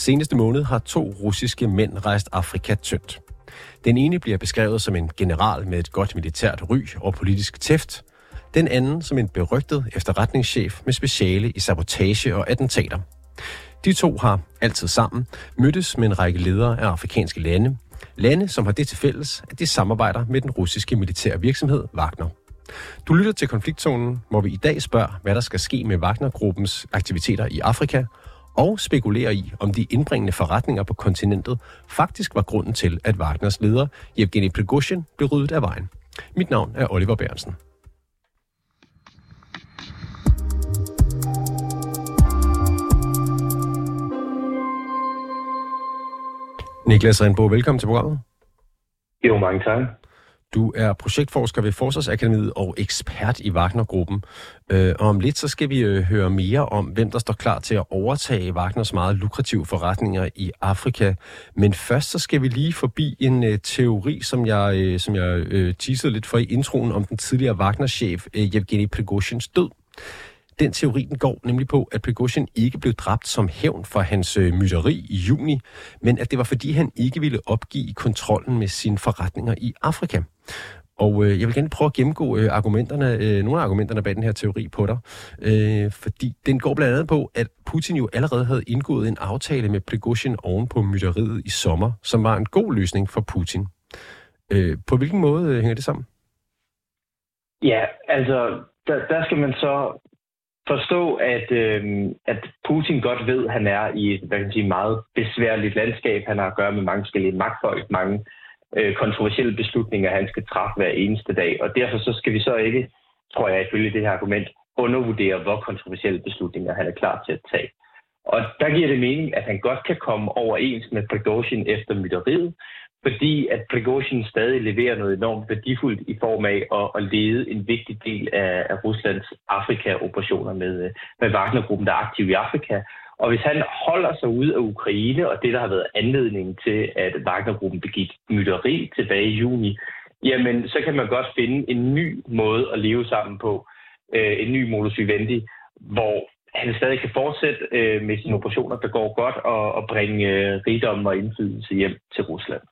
seneste måned har to russiske mænd rejst Afrika tyndt. Den ene bliver beskrevet som en general med et godt militært ry og politisk tæft. Den anden som en berygtet efterretningschef med speciale i sabotage og attentater. De to har altid sammen mødtes med en række ledere af afrikanske lande. Lande, som har det til fælles, at de samarbejder med den russiske militære virksomhed Wagner. Du lytter til konfliktzonen, hvor vi i dag spørger, hvad der skal ske med Wagner-gruppens aktiviteter i Afrika, og spekulerer i, om de indbringende forretninger på kontinentet faktisk var grunden til, at Wagners leder, Evgeni Prigozhin, blev ryddet af vejen. Mit navn er Oliver Bærensen. Niklas Rindbo, velkommen til programmet. Jo, mange tak. Du er projektforsker ved Forsvarsakademiet og ekspert i Wagner-gruppen. Øh, og om lidt så skal vi øh, høre mere om, hvem der står klar til at overtage Wagners meget lukrative forretninger i Afrika. Men først så skal vi lige forbi en øh, teori, som jeg, øh, som jeg øh, teasede lidt for i introen om den tidligere Wagner-chef øh, Yevgeni Prigozhins død. Den teori den går nemlig på, at Prigozhin ikke blev dræbt som hævn for hans øh, myteri i juni, men at det var fordi han ikke ville opgive kontrollen med sine forretninger i Afrika. Og øh, jeg vil gerne prøve at gennemgå øh, argumenterne, øh, nogle af argumenterne bag den her teori på dig. Øh, fordi den går blandt andet på, at Putin jo allerede havde indgået en aftale med Prigozhin oven på mytteriet i sommer, som var en god løsning for Putin. Øh, på hvilken måde øh, hænger det sammen? Ja, altså, der, der skal man så forstå, at, øh, at Putin godt ved, at han er i et hvad kan man sige, meget besværligt landskab. Han har at gøre med mange forskellige magtfolk, mange øh, kontroversielle beslutninger, han skal træffe hver eneste dag. Og derfor så skal vi så ikke, tror jeg ifølge det her argument, undervurdere, hvor kontroversielle beslutninger han er klar til at tage. Og der giver det mening, at han godt kan komme overens med Prigozhin efter mytteriet, fordi at Prigozhin stadig leverer noget enormt værdifuldt i form af at, at lede en vigtig del af, af Ruslands Afrika-operationer med, øh, med Wagner-gruppen, der er aktiv i Afrika. Og hvis han holder sig ude af Ukraine, og det, der har været anledningen til, at Wagner-gruppen begik mytteri tilbage i juni, jamen så kan man godt finde en ny måde at leve sammen på, øh, en ny modus vivendi, hvor han stadig kan fortsætte øh, med sine operationer, der går godt, og, og bringe øh, rigdom og indflydelse hjem til Rusland.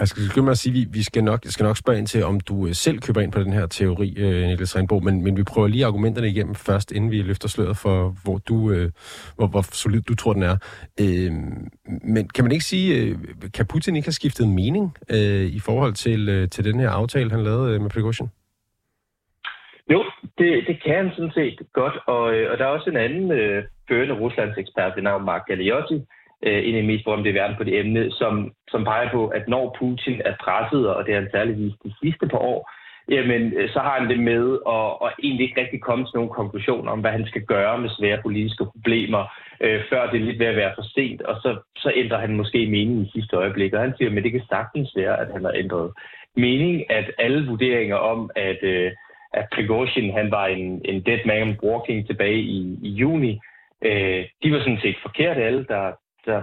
Jeg skal begynde med at sige, at vi, vi skal, nok, skal nok spørge ind til, om du øh, selv køber ind på den her teori, øh, Niklas Renbo, men, men vi prøver lige argumenterne igennem først, inden vi løfter sløret for, hvor, du, øh, hvor, hvor solid du tror, den er. Øh, men kan man ikke sige, kan Putin ikke have skiftet mening øh, i forhold til, til den her aftale, han lavede med Prigozhin? Jo, det, det kan han sådan set godt, og, og der er også en anden øh, førende Ruslands ekspert ved navn Mark Galeotti, øh, en af de mest berømte i verden på det emne, som, som peger på, at når Putin er presset, og det er han særligt vist de sidste par år, jamen øh, så har han det med at, at egentlig ikke rigtig komme til nogle konklusioner om, hvad han skal gøre med svære politiske problemer, øh, før det er lidt ved at være for sent, og så, så ændrer han måske mening i sidste øjeblik. Og han siger, at det kan sagtens være, at han har ændret mening, at alle vurderinger om, at, øh, at Prigozhin han var en, en dead man walking tilbage i, i juni, øh, de var sådan set forkerte alle, der, der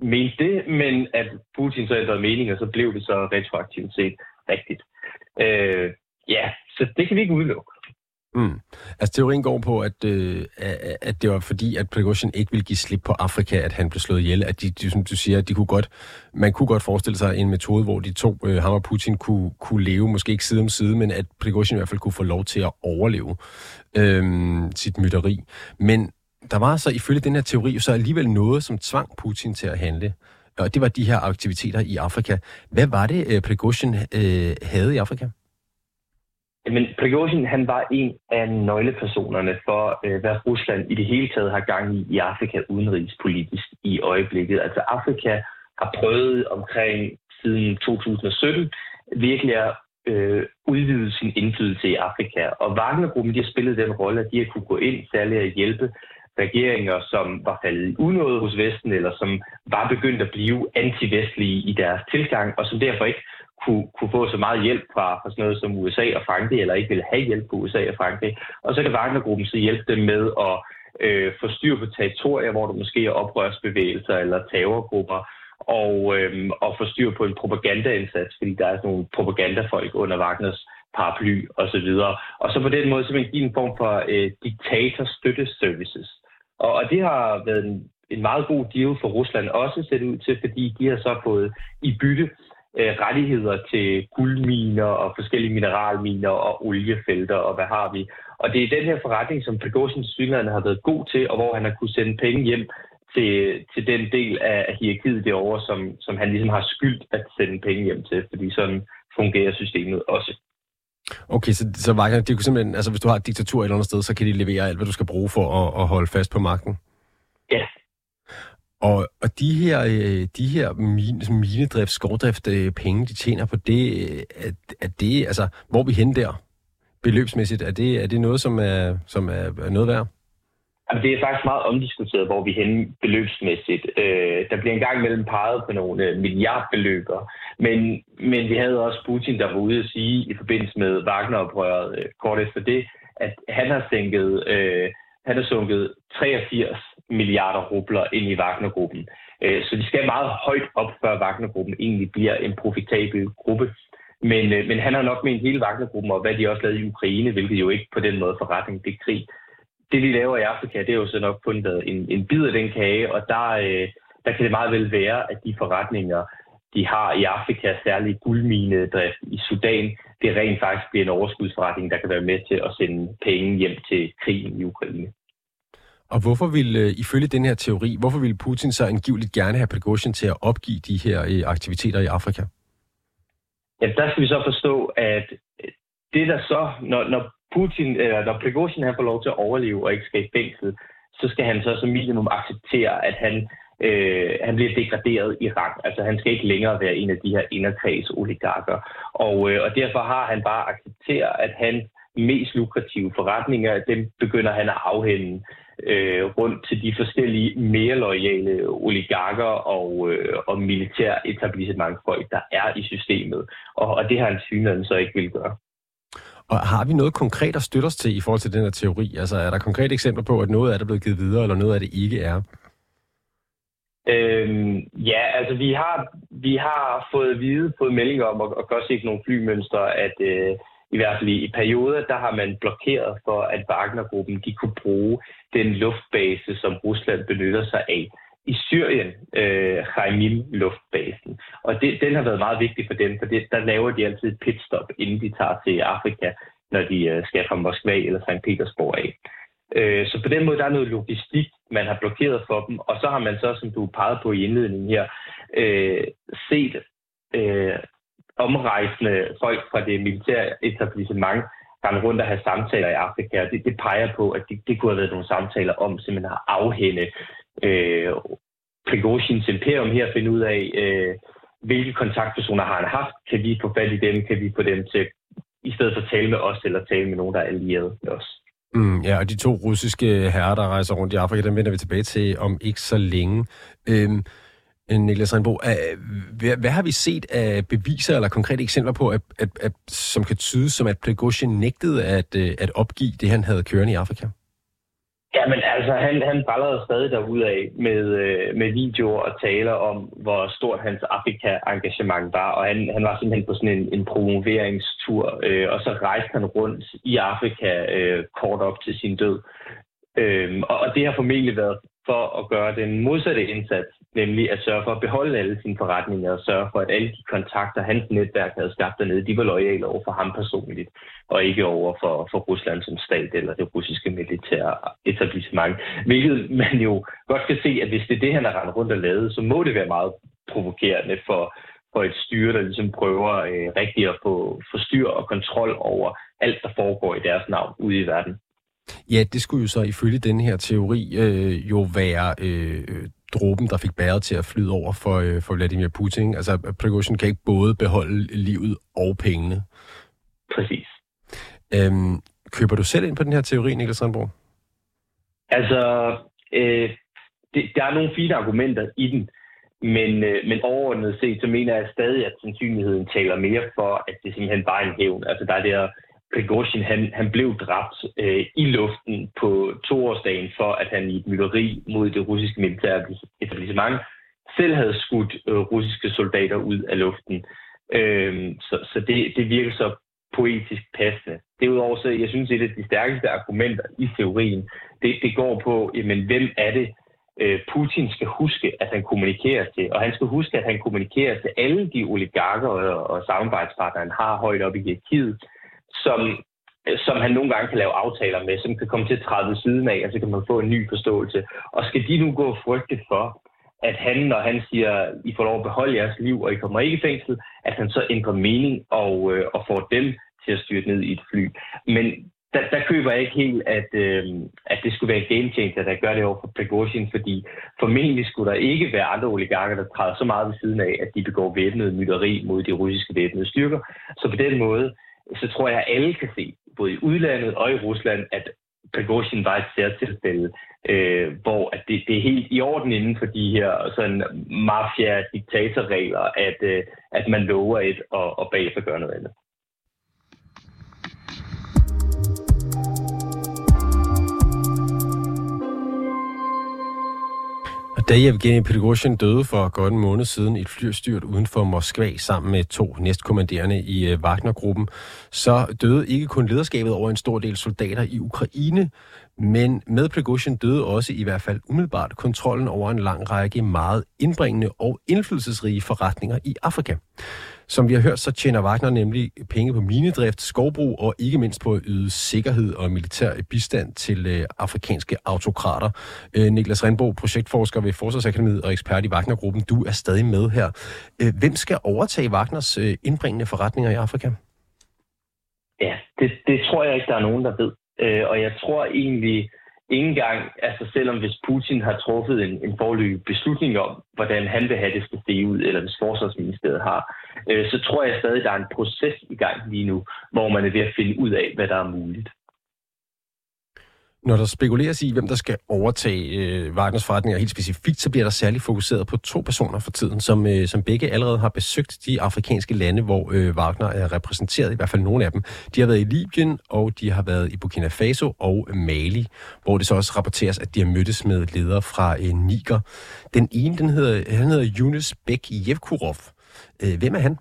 mente det, men at Putin så ændrede mening, og så blev det så retroaktivt set rigtigt. Øh, ja, så det kan vi ikke udelukke. Mm. Altså teorien går på, at, øh, at det var fordi, at Prigozhin ikke ville give slip på Afrika, at han blev slået ihjel. At de, de som du siger, at de kunne godt, man kunne godt forestille sig en metode, hvor de to, øh, ham og Putin, kunne, kunne leve, måske ikke side om side, men at Prigozhin i hvert fald kunne få lov til at overleve øh, sit mytteri. Men der var så ifølge den her teori så alligevel noget, som tvang Putin til at handle. Og det var de her aktiviteter i Afrika. Hvad var det, øh, Prigozhin øh, havde i Afrika? Men Prigozhin, han var en af nøglepersonerne for, øh, hvad Rusland i det hele taget har gang i i Afrika udenrigspolitisk i øjeblikket. Altså Afrika har prøvet omkring siden 2017 virkelig at øh, udvide sin indflydelse i Afrika. Og Wagner-gruppen de har spillet den rolle, at de har kunne gå ind særligt at hjælpe regeringer, som var faldet unåde hos Vesten, eller som var begyndt at blive antivestlige i deres tilgang, og som derfor ikke kunne, kunne få så meget hjælp fra, fra sådan noget som USA og Frankrig, eller ikke ville have hjælp fra USA og Frankrig. Og så kan Wagnergruppen så hjælpe dem med at øh, få styr på territorier, hvor der måske er oprørsbevægelser eller tavergrupper, og, øh, og få styr på en propagandaindsats, fordi der er sådan nogle propagandafolk under Wagners paraply osv. Og, og så på den måde simpelthen give en form for øh, diktatorstøtteservices. Og, og det har været en en meget god deal for Rusland også set ud til, fordi de har så fået i bytte øh, rettigheder til guldminer og forskellige mineralminer og oliefelter og hvad har vi. Og det er den her forretning, som Prigozhin synligheden har været god til, og hvor han har kunne sende penge hjem til, til den del af hierarkiet derovre, som, som han ligesom har skyldt at sende penge hjem til, fordi sådan fungerer systemet også. Okay, så, så Wagner, de kunne simpelthen, altså hvis du har et diktatur et eller andet sted, så kan de levere alt, hvad du skal bruge for at, at holde fast på magten? Ja. Og, og de her, øh, de her mine, minedrift, skovdrift øh, penge, de tjener på det, øh, er, er det, altså, hvor vi hen der beløbsmæssigt, er det, er det noget, som er, som er, er noget værd? Jamen, det er faktisk meget omdiskuteret, hvor vi hen beløbsmæssigt. Øh, der bliver engang mellem peget på nogle øh, milliardbeløber, men, men vi havde også Putin, der var ude at sige i forbindelse med Wagner-oprøret øh, kort efter det, at han har sænket, øh, han har sunket 83 milliarder rubler ind i Wagner-gruppen. Øh, så de skal meget højt op, før Wagner-gruppen egentlig bliver en profitabel gruppe. Men, øh, men han har nok ment hele Wagner-gruppen, og hvad de også lavede i Ukraine, hvilket jo ikke på den måde forretning det krig det, vi laver i Afrika, det er jo så nok kun en, en bid af den kage, og der, øh, der kan det meget vel være, at de forretninger, de har i Afrika, særligt guldminedrift i Sudan, det rent faktisk bliver en overskudsforretning, der kan være med til at sende penge hjem til krigen i Ukraine. Og hvorfor vil, øh, ifølge den her teori, hvorfor vil Putin så angiveligt gerne have Prigozhin til at opgive de her øh, aktiviteter i Afrika? Ja, der skal vi så forstå, at det der så, når, når Putin, eller når Prigozhin han får lov til at overleve og ikke skal i fængsel, så skal han så som minimum acceptere, at han, øh, han bliver degraderet i rang. Altså han skal ikke længere være en af de her inderkreds oligarker. Og, øh, og derfor har han bare accepteret, at han mest lukrative forretninger, dem begynder han at afhænde øh, rundt til de forskellige mere lojale oligarker og, øh, og militær etablissementfolk, der er i systemet. Og, og det har han synligheden så ikke vil gøre. Og har vi noget konkret at støtte os til i forhold til den her teori? Altså er der konkrete eksempler på, at noget af det er blevet givet videre, eller noget af det ikke er? Øhm, ja, altså vi har, vi har fået at vide, fået meldinger om, og, og også set nogle flymønstre, at øh, i hvert fald i perioder, der har man blokeret for, at Wagner-gruppen de kunne bruge den luftbase, som Rusland benytter sig af i Syrien, øh, Khaimim-luftbasen. Og det, den har været meget vigtig for dem, for det, der laver de altid et pitstop, inden de tager til Afrika, når de øh, skal fra Moskva eller St. Petersborg af. Øh, så på den måde, der er noget logistik, man har blokeret for dem, og så har man så, som du pegede på i indledningen her, øh, set øh, omrejsende folk fra det militære etablissement rende rundt og have samtaler i Afrika, og det, det peger på, at det, det kunne have været nogle samtaler om simpelthen at afhænde øh, Prigozhins imperium her, finde ud af, øh, hvilke kontaktpersoner har han haft, kan vi få fat i dem, kan vi få dem til, i stedet for at tale med os, eller tale med nogen, der er allieret med os. Mm, ja, og de to russiske herrer, der rejser rundt i Afrika, dem vender vi tilbage til om ikke så længe. Øhm, Niklas Rindbo, hvad, hvad har vi set af beviser eller konkrete eksempler på, at, at, at, som kan tyde som, at Prigozhin nægtede at, øh, at opgive det, han havde kørende i Afrika? Ja, men altså, han, han ballerede stadig derudad med, øh, med videoer og taler om, hvor stort hans Afrika-engagement var, og han, han var simpelthen på sådan en, en promoveringstur, øh, og så rejste han rundt i Afrika øh, kort op til sin død. Øh, og, og det har formentlig været for at gøre den modsatte indsats nemlig at sørge for at beholde alle sine forretninger og sørge for, at alle de kontakter, hans netværk havde skabt dernede, de var lojale over for ham personligt, og ikke over for, for Rusland som stat eller det russiske militære etablissement. Hvilket man jo godt kan se, at hvis det er det, han har rendt rundt og lavet, så må det være meget provokerende for, for et styre, der ligesom prøver øh, rigtigt at få, få styr og kontrol over alt, der foregår i deres navn ude i verden. Ja, det skulle jo så ifølge den her teori øh, jo være øh, dråben, der fik bæret til at flyde over for, øh, for Vladimir Putin. Altså, Prigozhin kan ikke både beholde livet og pengene. Præcis. Øhm, køber du selv ind på den her teori, Niklas Sandborg? Altså, øh, det, der er nogle fine argumenter i den, men, øh, men overordnet set, så mener jeg stadig, at sandsynligheden taler mere for, at det simpelthen bare er en hævn. Altså, der er der Prigozhin, han, han blev dræbt øh, i luften på toårsdagen for, at han i et mytteri mod det russiske militære etablissement selv havde skudt øh, russiske soldater ud af luften. Øh, så så det, det virker så poetisk passende. Derudover så, jeg synes, et af de stærkeste argumenter i teorien, det, det går på, jamen, hvem er det, øh, Putin skal huske, at han kommunikerer til, og han skal huske, at han kommunikerer til alle de oligarker og, og samarbejdspartnere, han har højt op i hierarkiet, som, som han nogle gange kan lave aftaler med, som kan komme til at træde ved siden af, og så kan man få en ny forståelse. Og skal de nu gå og frygte for, at han, når han siger, I får lov at beholde jeres liv, og I kommer ikke i fængsel, at han så ændrer mening og, øh, og får dem til at styre ned i et fly. Men der, der køber jeg ikke helt, at, øh, at det skulle være en game changer, der gør det over for Prigozhin, fordi formentlig skulle der ikke være andre oligarker, der træder så meget ved siden af, at de begår væbnet mytteri mod de russiske væbnede styrker. Så på den måde, så tror jeg, at alle kan se, både i udlandet og i Rusland, at Prigozhin var et særtilfælde, øh, hvor at det, det er helt i orden inden for de her sådan mafia-diktatorregler, at, øh, at man lover et og, og bagefter gør noget andet. Da Evgeni Prigozhin døde for godt en måned siden i et flystyrt uden for Moskva sammen med to næstkommanderende i øh, Wagner-gruppen, så døde ikke kun lederskabet over en stor del soldater i Ukraine, men med Prigozhin døde også i hvert fald umiddelbart kontrollen over en lang række meget indbringende og indflydelsesrige forretninger i Afrika. Som vi har hørt, så tjener Wagner nemlig penge på minedrift, skovbrug og ikke mindst på at yde sikkerhed og militær bistand til øh, afrikanske autokrater. Øh, Niklas Renbo, projektforsker ved Forsvarsakademiet og ekspert i Wagner-gruppen, du er stadig med her. Øh, hvem skal overtage Wagners øh, indbringende forretninger i Afrika? Ja, det, det tror jeg ikke, der er nogen, der ved. Øh, og jeg tror egentlig, ingen gang, altså selvom hvis Putin har truffet en, en forløbig beslutning om, hvordan han vil have det skal se ud, eller hvis forsvarsministeriet har, øh, så tror jeg stadig, der er en proces i gang lige nu, hvor man er ved at finde ud af, hvad der er muligt. Når der spekuleres i, hvem der skal overtage øh, Wagners forretninger helt specifikt, så bliver der særligt fokuseret på to personer for tiden, som, øh, som begge allerede har besøgt de afrikanske lande, hvor øh, Wagner er repræsenteret, i hvert fald nogle af dem. De har været i Libyen, og de har været i Burkina Faso og Mali, hvor det så også rapporteres, at de har mødtes med ledere fra øh, Niger. Den ene, den hedder, han hedder Yunus Bek Yevkurov. Øh, hvem er han?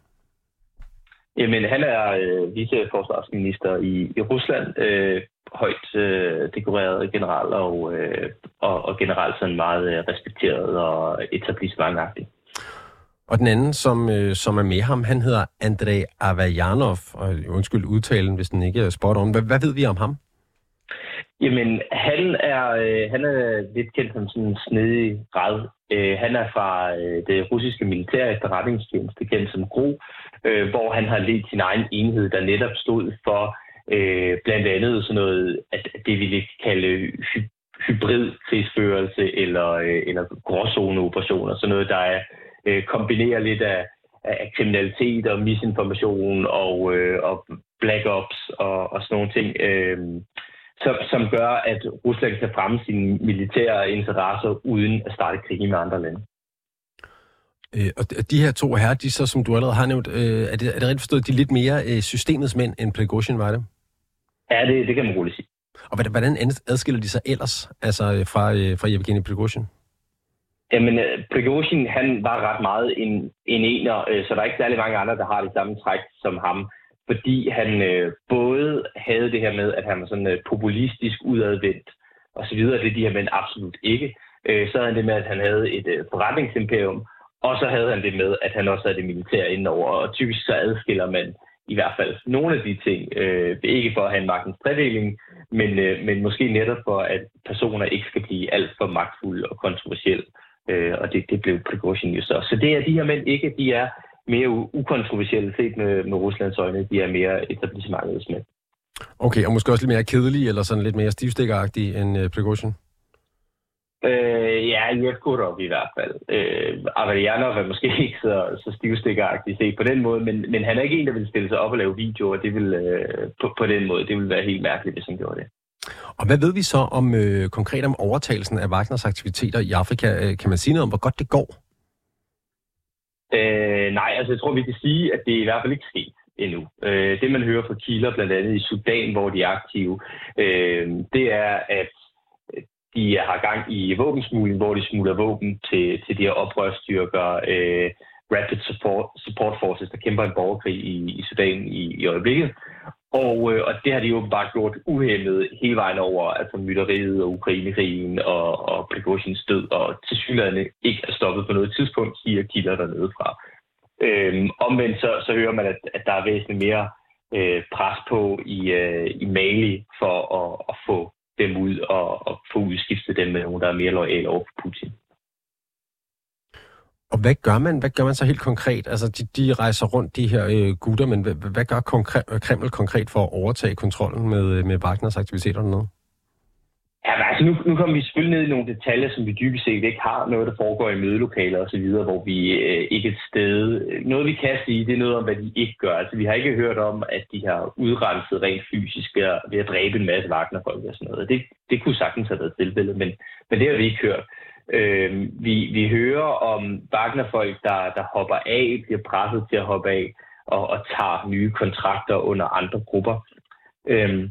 Jamen, han er øh, viceforsvarsminister i, i Rusland, øh, højt øh, dekoreret general og, øh, og, og generelt sådan meget øh, respekteret og etablissementagtig. Og den anden, som, øh, som er med ham, han hedder Andrei Avajanov. Og undskyld udtalen, hvis den ikke er spot on. Hvad, hvad ved vi om ham? Jamen, han er, øh, han er lidt kendt som sådan en snedig grad. Øh, han er fra øh, det russiske militære efterretningstjeneste, kendt som GRO, øh, hvor han har ledt sin egen enhed, der netop stod for øh, blandt andet sådan noget, at det vi vil kalde hy- hybrid krigsførelse eller, øh, eller gråzoneoperationer, sådan noget, der er, øh, kombinerer lidt af, af kriminalitet og misinformation og, øh, og black ops og, og sådan nogle ting. Øh, som, som gør, at Rusland kan fremme sine militære interesser uden at starte krig med andre lande. Øh, og de her to herrer, de så, som du allerede har nævnt, øh, er, det, er det rigtigt forstået, de er lidt mere øh, systemets mænd, end Prigozhin var det? Ja, det, det kan man roligt sige. Og hvordan adskiller de sig ellers altså øh, fra, øh, fra Evgeny Prigozhin? Jamen, øh, Prigozhin, han var ret meget en, en ener, så der er ikke særlig mange andre, der har det samme træk som ham fordi han øh, både havde det her med, at han var sådan øh, populistisk udadvendt og så videre, det er de her mænd absolut ikke. Øh, så havde han det med, at han havde et øh, forretningsimperium, og så havde han det med, at han også havde det militære indover, og typisk så adskiller man i hvert fald nogle af de ting. Øh, ikke for at have en magtens tredeling, men, øh, men måske netop for, at personer ikke skal blive alt for magtfulde og kontroversielle. Øh, og det, det blev Prigozhin jo så. Så det er de her mænd ikke. De er mere ukontroversielle set med, med Ruslands øjne. De er mere etablissementets med. Okay, og måske også lidt mere kedelige, eller sådan lidt mere stivstikkeragtige end uh, Prigozhin? Øh, ja, Yevkurov i hvert fald. Øh, Avarianov er måske ikke så, så stivstikkeragtig set på den måde, men, men han er ikke en, der vil stille sig op og lave videoer. Det vil, øh, på, på den måde. Det vil være helt mærkeligt, hvis han gjorde det. Og hvad ved vi så om øh, konkret om overtagelsen af Wagners aktiviteter i Afrika? Øh, kan man sige noget om, hvor godt det går? Øh, nej, altså jeg tror, vi kan sige, at det er i hvert fald ikke sket endnu. Øh, det, man hører fra kilder, blandt andet i Sudan, hvor de er aktive, øh, det er, at de har gang i våbensmugling, hvor de smugler våben til, til de her oprørsstyrker, øh, Rapid Support, Support Forces, der kæmper en borgerkrig i, i Sudan i, i øjeblikket. Og, øh, og det har de jo bare gjort uhemmet hele vejen over, altså mytteriet og Ukrainekrigen og, og Prigozhins død, og tilsyneladende ikke er stoppet på noget tidspunkt, siger kilder dernede fra. Øhm, omvendt så, så hører man, at, at der er væsentligt mere øh, pres på i, øh, i Mali for at, at få dem ud og, og få udskiftet dem med nogen, der er mere lojale over for Putin. Og hvad gør man? Hvad gør man så helt konkret? Altså, de, de rejser rundt, de her øh, gutter, men hvad, hvad gør konkret, øh, Kreml konkret for at overtage kontrollen med, øh, med Wagners aktiviteter dernede? Ja, men altså nu, nu kommer vi selvfølgelig ned i nogle detaljer, som vi dybest set ikke har. Noget, der foregår i mødelokaler osv., hvor vi øh, ikke et sted... Noget, vi kan sige, det er noget om, hvad de ikke gør. Altså, vi har ikke hørt om, at de har udrenset rent fysisk ved at, ved at dræbe en masse Wagner-folk og sådan noget. Det, det kunne sagtens have været tilfældet, men, men det har vi ikke hørt. Øh, vi, vi hører om Wagner-folk, der, der hopper af, bliver presset til at hoppe af og, og tager nye kontrakter under andre grupper. Øh,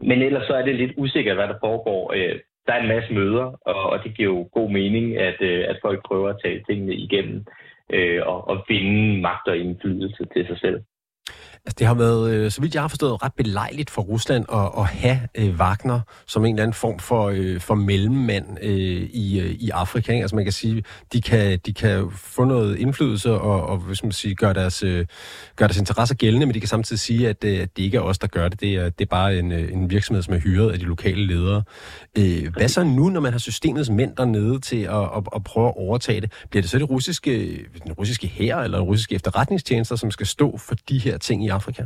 men ellers så er det lidt usikkert, hvad der foregår. Øh, der er en masse møder, og, og det giver jo god mening, at, øh, at folk prøver at tage tingene igennem øh, og, og vinde magt og indflydelse til sig selv. Altså, det har været, øh, så vidt jeg har forstået, ret belejligt for Rusland at, at have øh, Wagner som en eller anden form for, øh, for mellemmand øh, i, øh, i Afrika. Ikke? Altså man kan sige, de kan, de kan få noget indflydelse og, og hvis man siger, gøre, deres, øh, gøre deres interesser gældende, men de kan samtidig sige, at, øh, at det ikke er os, der gør det. Det er, det er bare en, øh, en virksomhed, som er hyret af de lokale ledere. Øh, hvad så nu, når man har systemets mænd dernede til at, at, at prøve at overtage det? Bliver det så det russiske, øh, den russiske hær eller russiske efterretningstjenester, som skal stå for de her ting i Afrika?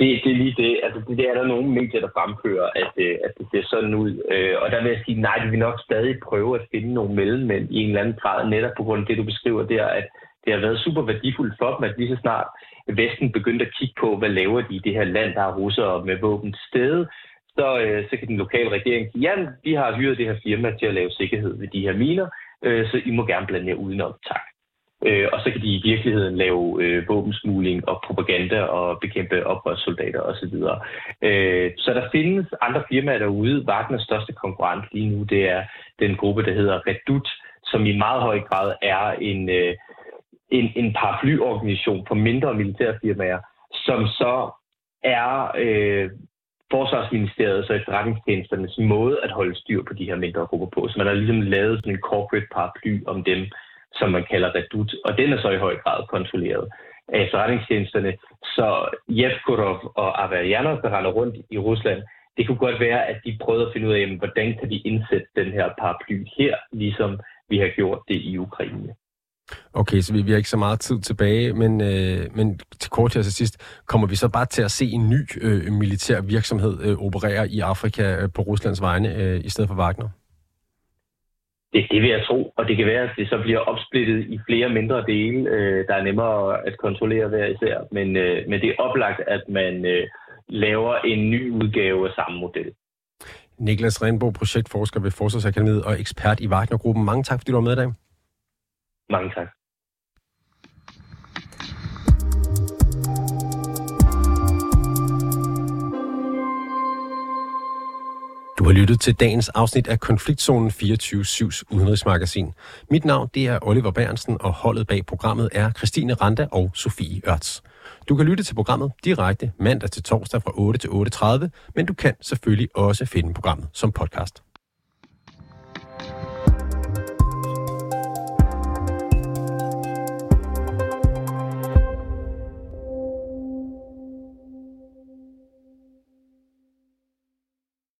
Det, det er lige det. Altså, det, det er der nogle medier, der fremfører, at, øh, at det ser sådan ud. Øh, og der vil jeg sige, nej, vi vil nok stadig prøve at finde nogle mellemmænd i en eller anden grad, netop på grund af det, du beskriver der, at det har været super værdifuldt for dem, at lige så snart Vesten begyndte at kigge på, hvad laver de i det her land, der har russere med våben til stede, så, øh, så kan den lokale regering sige, ja, vi har hyret det her firma til at lave sikkerhed ved de her miner, øh, så I må gerne blande jer udenom. Tak. Øh, og så kan de i virkeligheden lave øh, våbensmugling og propaganda og bekæmpe oprørssoldater osv. Øh, så der findes andre firmaer derude. Wagners største konkurrent lige nu, det er den gruppe, der hedder Redut, som i meget høj grad er en, øh, en, en paraplyorganisation for mindre militærfirmaer, som så er øh, Forsvarsministeriet og efterretningstjenesternes måde at holde styr på de her mindre grupper på. Så man har ligesom lavet sådan en corporate paraply om dem, som man kalder redut, og den er så i høj grad kontrolleret af efterretningstjenesterne. Så Yevkurov og Averjanov, der render rundt i Rusland, det kunne godt være, at de prøvede at finde ud af, hvordan kan de indsætte den her paraply her, ligesom vi har gjort det i Ukraine. Okay, så vi, vi har ikke så meget tid tilbage, men, øh, men til kort til sidst, kommer vi så bare til at se en ny øh, militær virksomhed øh, operere i Afrika øh, på Ruslands vegne, øh, i stedet for Wagner? Det, det vil jeg tro, og det kan være, at det så bliver opsplittet i flere mindre dele, øh, der er nemmere at kontrollere hver især. Men, øh, men det er oplagt, at man øh, laver en ny udgave af samme model. Niklas Renbo, projektforsker ved Forsvarsakademiet og ekspert i Wagner-gruppen. Mange tak, fordi du var med i dag. Mange tak. Du har lyttet til dagens afsnit af Konfliktzonen 24-7's udenrigsmagasin. Mit navn det er Oliver Bernsen, og holdet bag programmet er Christine Randa og Sofie Ørts. Du kan lytte til programmet direkte mandag til torsdag fra 8 til 8.30, men du kan selvfølgelig også finde programmet som podcast.